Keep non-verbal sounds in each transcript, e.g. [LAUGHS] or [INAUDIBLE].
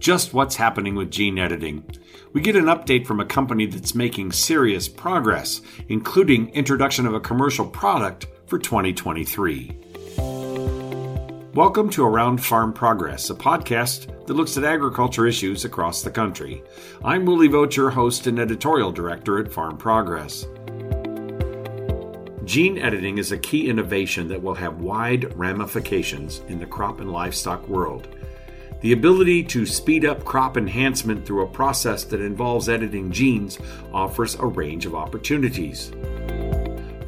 just what's happening with gene editing. We get an update from a company that's making serious progress, including introduction of a commercial product for 2023. Welcome to Around Farm Progress, a podcast that looks at agriculture issues across the country. I'm Willie Vogt, host and editorial director at Farm Progress. Gene editing is a key innovation that will have wide ramifications in the crop and livestock world. The ability to speed up crop enhancement through a process that involves editing genes offers a range of opportunities.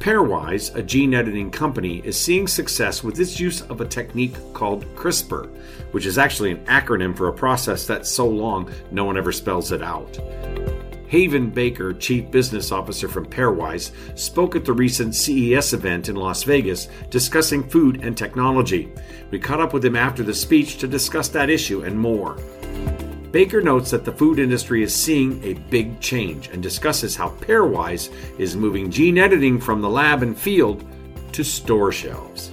Pairwise, a gene editing company, is seeing success with its use of a technique called CRISPR, which is actually an acronym for a process that's so long no one ever spells it out. Haven Baker, Chief Business Officer from Pairwise, spoke at the recent CES event in Las Vegas discussing food and technology. We caught up with him after the speech to discuss that issue and more. Baker notes that the food industry is seeing a big change and discusses how Pairwise is moving gene editing from the lab and field to store shelves.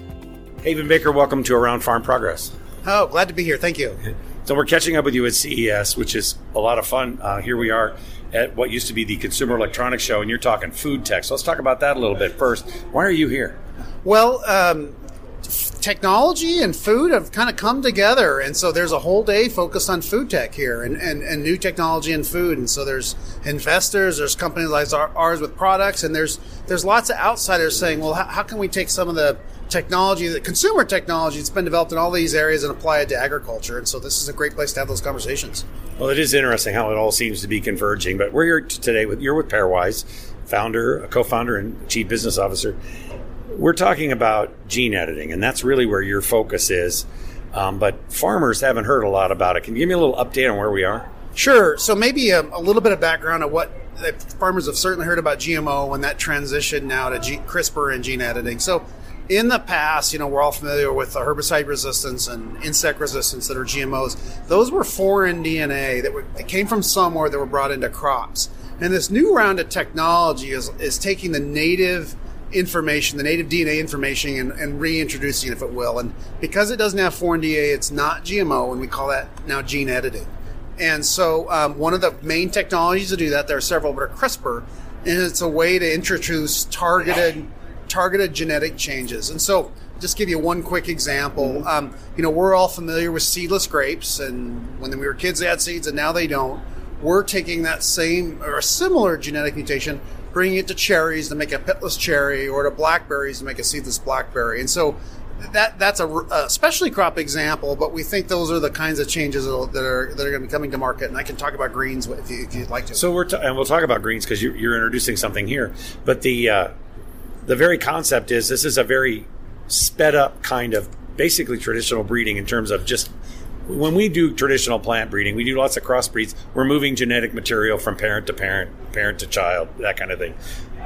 Haven Baker, welcome to Around Farm Progress. Oh, glad to be here. Thank you. So we're catching up with you at CES, which is a lot of fun. Uh, here we are at what used to be the Consumer Electronics Show, and you're talking food tech. So let's talk about that a little bit first. Why are you here? Well, um, technology and food have kind of come together and so there's a whole day focused on food tech here and, and, and new technology and food and so there's investors there's companies like ours with products and there's there's lots of outsiders saying well how, how can we take some of the technology, the consumer technology that's been developed in all these areas and apply it to agriculture. And so this is a great place to have those conversations. Well, it is interesting how it all seems to be converging. But we're here today with you're with Pairwise, founder, co-founder, and chief business officer. We're talking about gene editing, and that's really where your focus is. Um, but farmers haven't heard a lot about it. Can you give me a little update on where we are? Sure. So maybe a, a little bit of background of what farmers have certainly heard about GMO and that transition now to G- CRISPR and gene editing. So in the past, you know, we're all familiar with the herbicide resistance and insect resistance that are GMOs. Those were foreign DNA that, were, that came from somewhere that were brought into crops. And this new round of technology is, is taking the native information, the native DNA information, and, and, reintroducing it, if it will. And because it doesn't have foreign DNA, it's not GMO, and we call that now gene editing. And so, um, one of the main technologies to do that, there are several, but are CRISPR, and it's a way to introduce targeted targeted genetic changes. And so, just give you one quick example. Mm-hmm. Um, you know, we're all familiar with seedless grapes, and when we were kids, they had seeds, and now they don't. We're taking that same or a similar genetic mutation, bringing it to cherries to make a pitless cherry, or to blackberries to make a seedless blackberry. And so, that that's a, a specialty crop example, but we think those are the kinds of changes that are that are going to be coming to market. And I can talk about greens if, you, would like to. So we're t- and we'll talk about greens because you, are introducing something here. But the uh, the very concept is this is a very sped up kind of basically traditional breeding in terms of just when we do traditional plant breeding, we do lots of crossbreeds. We're moving genetic material from parent to parent, parent to child, that kind of thing.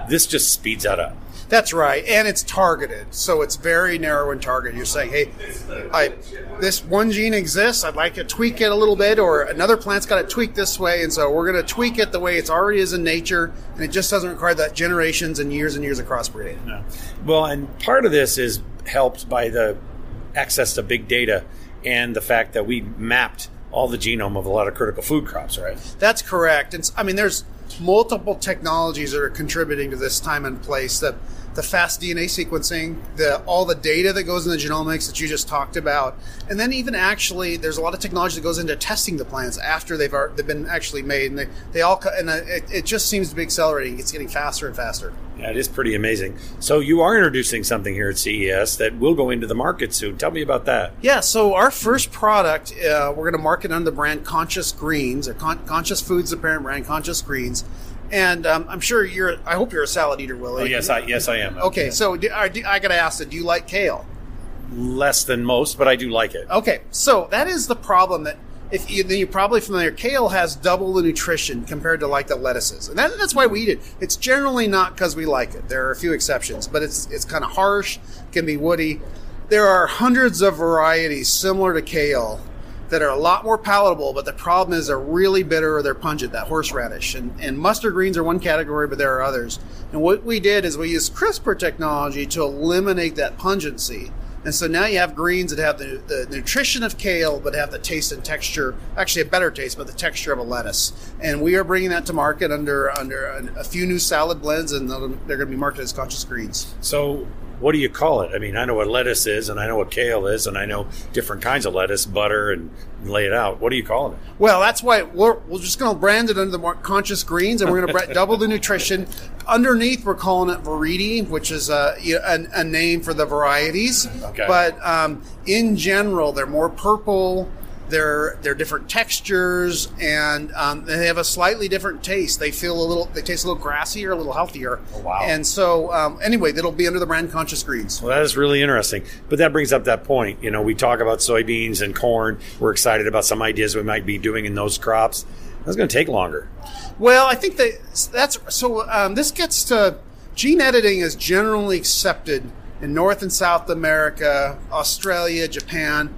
This just speeds that up. That's right, and it's targeted, so it's very narrow and targeted. You're saying, "Hey, I, this one gene exists. I'd like to tweak it a little bit, or another plant's got to tweak this way, and so we're going to tweak it the way it's already is in nature, and it just doesn't require that generations and years and years of crossbreeding." Yeah. Well, and part of this is helped by the access to big data and the fact that we mapped all the genome of a lot of critical food crops, right? That's correct. And I mean, there's multiple technologies that are contributing to this time and place. The the fast DNA sequencing, the all the data that goes in the genomics that you just talked about, and then even actually, there's a lot of technology that goes into testing the plants after they've they've been actually made, and they, they all and it, it just seems to be accelerating. It's getting faster and faster. Yeah, it is pretty amazing. So you are introducing something here at CES that will go into the market soon. Tell me about that. Yeah, so our first product, uh, we're going to market under the brand Conscious Greens, or Con- Conscious Foods, the parent brand Conscious Greens and um, I'm sure you're. I hope you're a salad eater, Willie. Oh, yes, I yes I am. Okay, so do, I, I got to ask: Do you like kale? Less than most, but I do like it. Okay, so that is the problem that if you, then you're probably familiar. Kale has double the nutrition compared to like the lettuces, and that, that's why we eat it. It's generally not because we like it. There are a few exceptions, but it's it's kind of harsh, can be woody. There are hundreds of varieties similar to kale that are a lot more palatable, but the problem is they're really bitter or they're pungent, that horseradish. And, and mustard greens are one category, but there are others. And what we did is we used CRISPR technology to eliminate that pungency. And so now you have greens that have the, the nutrition of kale, but have the taste and texture, actually a better taste, but the texture of a lettuce. And we are bringing that to market under under a, a few new salad blends, and they're going to be marketed as conscious greens. So what do you call it? I mean, I know what lettuce is, and I know what kale is, and I know different kinds of lettuce, butter, and lay it out. What do you call it? Well, that's why we're, we're just going to brand it under the conscious greens, and we're going to double the nutrition. Underneath, we're calling it variety, which is a, a, a name for the varieties. Okay. But um, in general, they're more purple they're they're different textures and um, they have a slightly different taste. They feel a little they taste a little grassier, a little healthier. Oh, wow! And so um, anyway, that'll be under the brand Conscious Greens. Well, that is really interesting. But that brings up that point. You know, we talk about soybeans and corn. We're excited about some ideas we might be doing in those crops. That's going to take longer. Well, I think that that's so. Um, this gets to gene editing is generally accepted in North and South America, Australia, Japan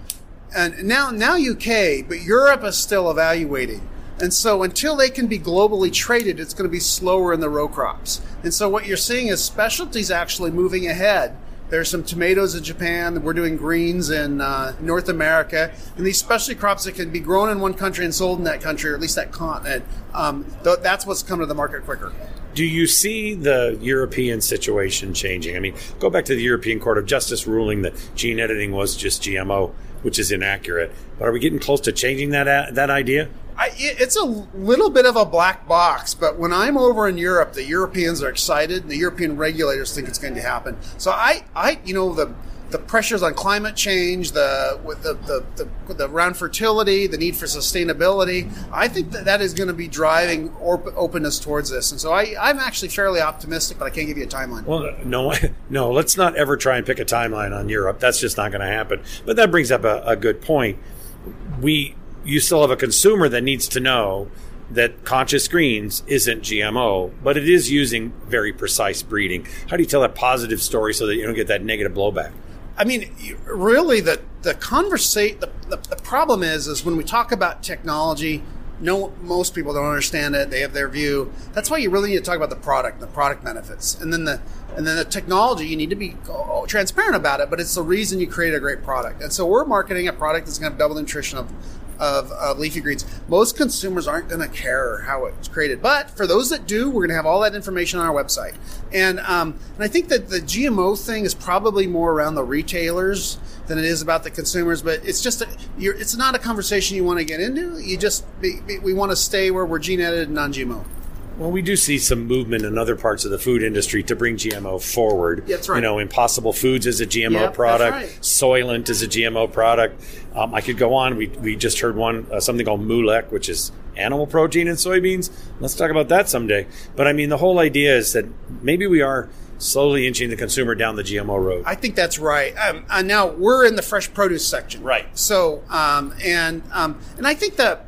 and now now UK, but Europe is still evaluating. And so until they can be globally traded, it's going to be slower in the row crops. And so what you're seeing is specialties actually moving ahead. There's some tomatoes in Japan. We're doing greens in uh, North America, and these specialty crops that can be grown in one country and sold in that country, or at least that continent. Um, th- that's what's coming to the market quicker. Do you see the European situation changing? I mean, go back to the European Court of Justice ruling that gene editing was just GMO which is inaccurate. But are we getting close to changing that uh, that idea? I, it's a little bit of a black box, but when I'm over in Europe, the Europeans are excited, and the European regulators think it's going to happen. So I, I, you know, the the pressures on climate change, the the, the, the, the around fertility, the need for sustainability. I think that that is going to be driving op- openness towards this, and so I, I'm actually fairly optimistic, but I can't give you a timeline. Well, no, [LAUGHS] no, let's not ever try and pick a timeline on Europe. That's just not going to happen. But that brings up a, a good point. We, you still have a consumer that needs to know that conscious greens isn't GMO, but it is using very precise breeding. How do you tell that positive story so that you don't get that negative blowback? I mean, really, the the conversation. The, the, the, problem is, is when we talk about technology. No, most people don't understand it. They have their view. That's why you really need to talk about the product, the product benefits, and then the and then the technology. You need to be oh, transparent about it. But it's the reason you create a great product. And so we're marketing a product that's going to double the nutrition of of uh, leafy greens. Most consumers aren't going to care how it's created, but for those that do, we're going to have all that information on our website. And um, and I think that the GMO thing is probably more around the retailers than it is about the consumers. But it's just a, it's not a conversation you want to get into. You just we want to stay where we're gene edited and non-GMO. Well, we do see some movement in other parts of the food industry to bring GMO forward. That's right. You know, Impossible Foods is a GMO yep, product. Right. Soylent is a GMO product. Um, I could go on. We, we just heard one, uh, something called Moolec, which is animal protein in soybeans. Let's talk about that someday. But I mean, the whole idea is that maybe we are slowly inching the consumer down the GMO road. I think that's right. Um, and now we're in the fresh produce section, right? So, um, and um, and I think that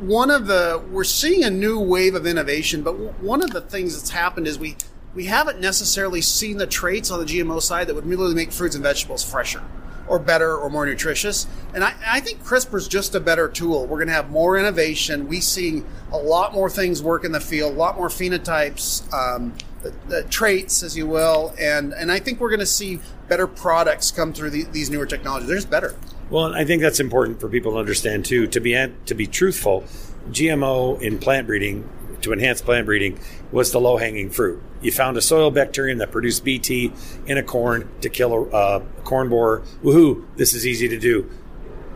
one of the we're seeing a new wave of innovation, but one of the things that's happened is we we haven't necessarily seen the traits on the GMO side that would really make fruits and vegetables fresher or better or more nutritious. And I, I think CRISPR is just a better tool. We're going to have more innovation. We see a lot more things work in the field, a lot more phenotypes, um, the, the traits, as you will, and and I think we're going to see better products come through the, these newer technologies. They're just better. Well, I think that's important for people to understand too. To be to be truthful, GMO in plant breeding to enhance plant breeding was the low hanging fruit. You found a soil bacterium that produced Bt in a corn to kill a, uh, corn borer. Woohoo! This is easy to do.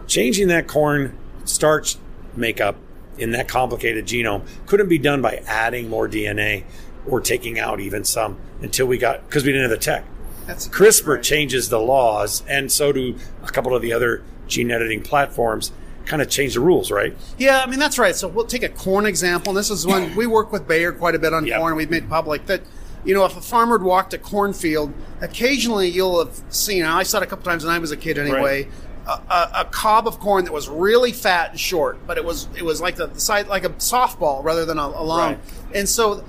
Changing that corn starch makeup in that complicated genome couldn't be done by adding more DNA or taking out even some until we got because we didn't have the tech. CRISPR right. changes the laws, and so do a couple of the other gene editing platforms. Kind of change the rules, right? Yeah, I mean that's right. So we'll take a corn example. And this is one we work with Bayer quite a bit on yep. corn. We've made public that you know if a farmer had walked a cornfield, occasionally you'll have seen. I saw it a couple times when I was a kid, anyway. Right. A, a, a, cob of corn that was really fat and short, but it was it was like the, the size like a softball rather than a, a long. Right. And so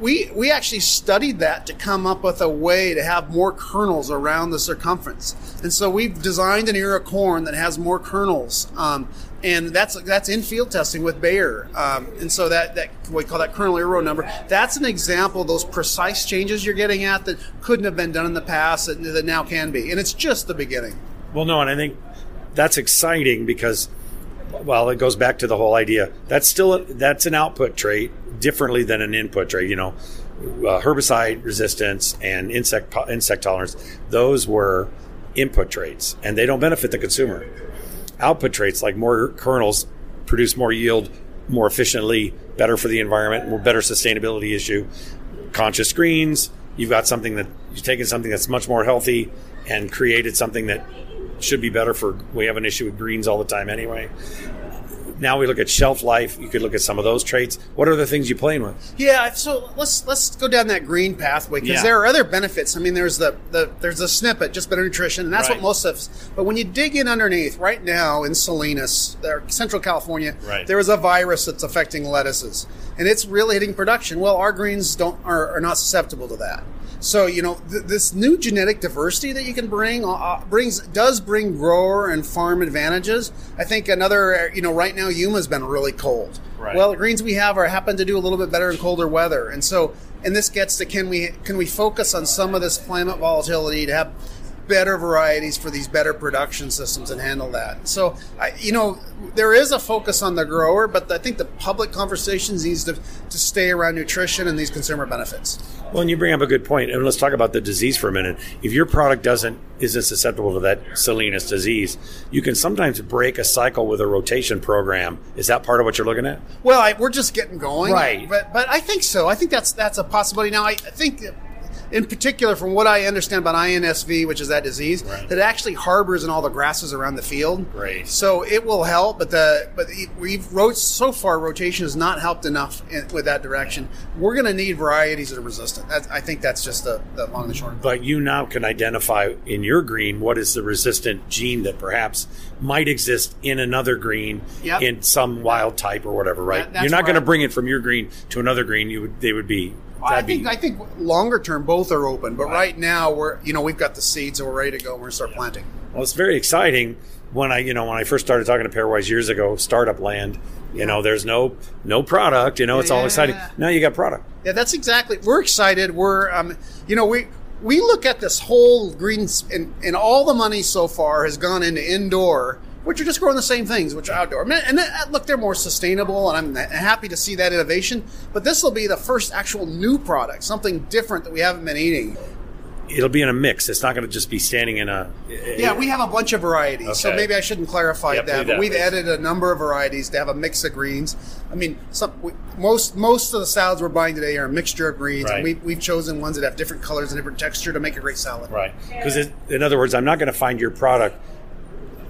we we actually studied that to come up with a way to have more kernels around the circumference, and so we've designed an era corn that has more kernels. Um, and that's that's in field testing with Bayer, um, and so that that we call that kernel era number. That's an example of those precise changes you're getting at that couldn't have been done in the past that, that now can be, and it's just the beginning. Well, no, and I think that's exciting because well, it goes back to the whole idea. That's still a, that's an output trait differently than an input trait. You know, uh, herbicide resistance and insect insect tolerance; those were input traits, and they don't benefit the consumer. Output traits like more kernels produce more yield more efficiently, better for the environment, more better sustainability issue. Conscious greens, you've got something that you've taken something that's much more healthy and created something that should be better for. We have an issue with greens all the time anyway. Now we look at shelf life. You could look at some of those traits. What are the things you're playing with? Yeah, so let's let's go down that green pathway because yeah. there are other benefits. I mean, there's the, the there's a snippet, just better nutrition, and that's right. what most of. But when you dig in underneath, right now in Salinas, there, Central California, right. there is a virus that's affecting lettuces, and it's really hitting production. Well, our greens don't are, are not susceptible to that. So you know th- this new genetic diversity that you can bring uh, uh, brings does bring grower and farm advantages. I think another you know right now Yuma's been really cold. Right. Well, the greens we have are happen to do a little bit better in colder weather, and so and this gets to can we can we focus on some of this climate volatility to have better varieties for these better production systems and handle that. So, I, you know, there is a focus on the grower, but I think the public conversations needs to, to stay around nutrition and these consumer benefits. Well, and you bring up a good point, and let's talk about the disease for a minute. If your product doesn't isn't susceptible to that Salinas disease, you can sometimes break a cycle with a rotation program. Is that part of what you're looking at? Well, I, we're just getting going, right? But but I think so. I think that's that's a possibility. Now, I, I think in particular, from what I understand about INSV, which is that disease, right. that actually harbors in all the grasses around the field. Right. So it will help, but the but we've wrote so far rotation has not helped enough in, with that direction. We're going to need varieties that are resistant. That, I think that's just the, the long and short. But you now can identify in your green what is the resistant gene that perhaps might exist in another green yep. in some wild type or whatever. Right. That, You're not going to bring it from your green to another green. You would they would be I think. I think longer term both are open, but right. right. now we're you know we've got the seeds and we're ready to go. and We're going to start planting. Well, it's very exciting when I you know when I first started talking to Pairwise years ago, startup land. You know, there's no no product. You know, it's yeah. all exciting. Now you got product. Yeah, that's exactly. We're excited. We're um, you know we we look at this whole green and, and all the money so far has gone into indoor which are just growing the same things, which are outdoor. And uh, look, they're more sustainable, and I'm happy to see that innovation. But this will be the first actual new product, something different that we haven't been eating. It'll be in a mix. It's not going to just be standing in a. Yeah, we have a bunch of varieties, okay. so maybe I shouldn't clarify that. But we've please. added a number of varieties to have a mix of greens. I mean, some, we, most most of the salads we're buying today are a mixture of greens, right. and we, we've chosen ones that have different colors and different texture to make a great salad. Right. Because in other words, I'm not going to find your product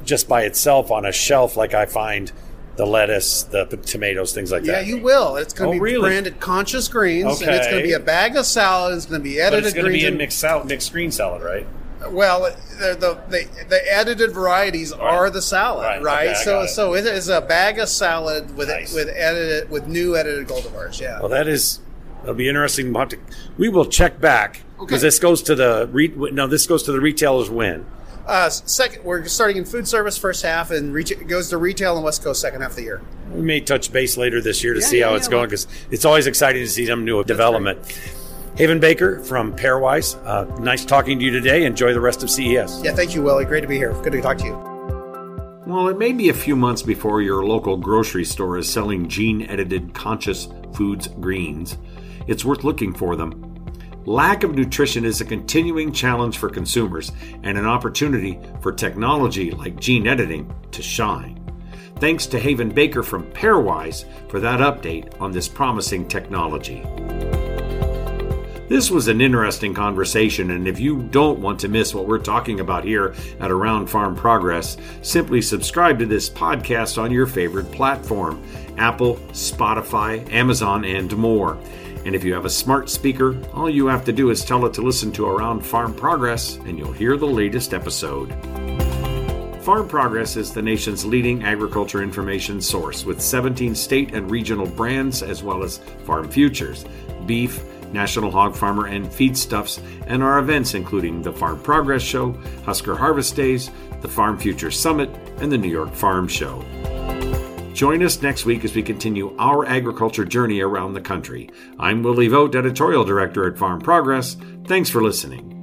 just by itself on a shelf like I find the lettuce, the tomatoes, things like yeah, that. Yeah, you will. It's going to oh, be really? branded conscious greens, okay. and it's going to be a bag of salad. It's going to be edited. But it's going to be a mixed salad, mixed green salad, right? Well, the the, the, edited varieties right. are the salad, right? right? Okay, so so it is a bag of salad with nice. with edited with new edited cultivars. Yeah. Well, that is that'll be interesting. We'll to, we will check back because okay. this goes to the re, no, this goes to the retailers when uh, second, we're starting in food service first half, and it goes to retail and West Coast second half of the year. We may touch base later this year to yeah, see yeah, how yeah, it's going because it's always exciting to see some new development. Haven Baker from Pairwise, uh, nice talking to you today. Enjoy the rest of CES. Yeah, thank you, Willie. Great to be here. Good to talk to you. Well, it may be a few months before your local grocery store is selling gene edited conscious foods greens. It's worth looking for them Lack of nutrition is a continuing challenge for consumers and an opportunity for technology like gene editing to shine. Thanks to Haven Baker from Pairwise for that update on this promising technology. This was an interesting conversation, and if you don't want to miss what we're talking about here at Around Farm Progress, simply subscribe to this podcast on your favorite platform Apple, Spotify, Amazon, and more. And if you have a smart speaker, all you have to do is tell it to listen to Around Farm Progress, and you'll hear the latest episode. Farm Progress is the nation's leading agriculture information source with 17 state and regional brands as well as farm futures, beef, National Hog Farmer, and Feedstuffs, and our events including the Farm Progress Show, Husker Harvest Days, the Farm Future Summit, and the New York Farm Show. Join us next week as we continue our agriculture journey around the country. I'm Willie Vogt, Editorial Director at Farm Progress. Thanks for listening.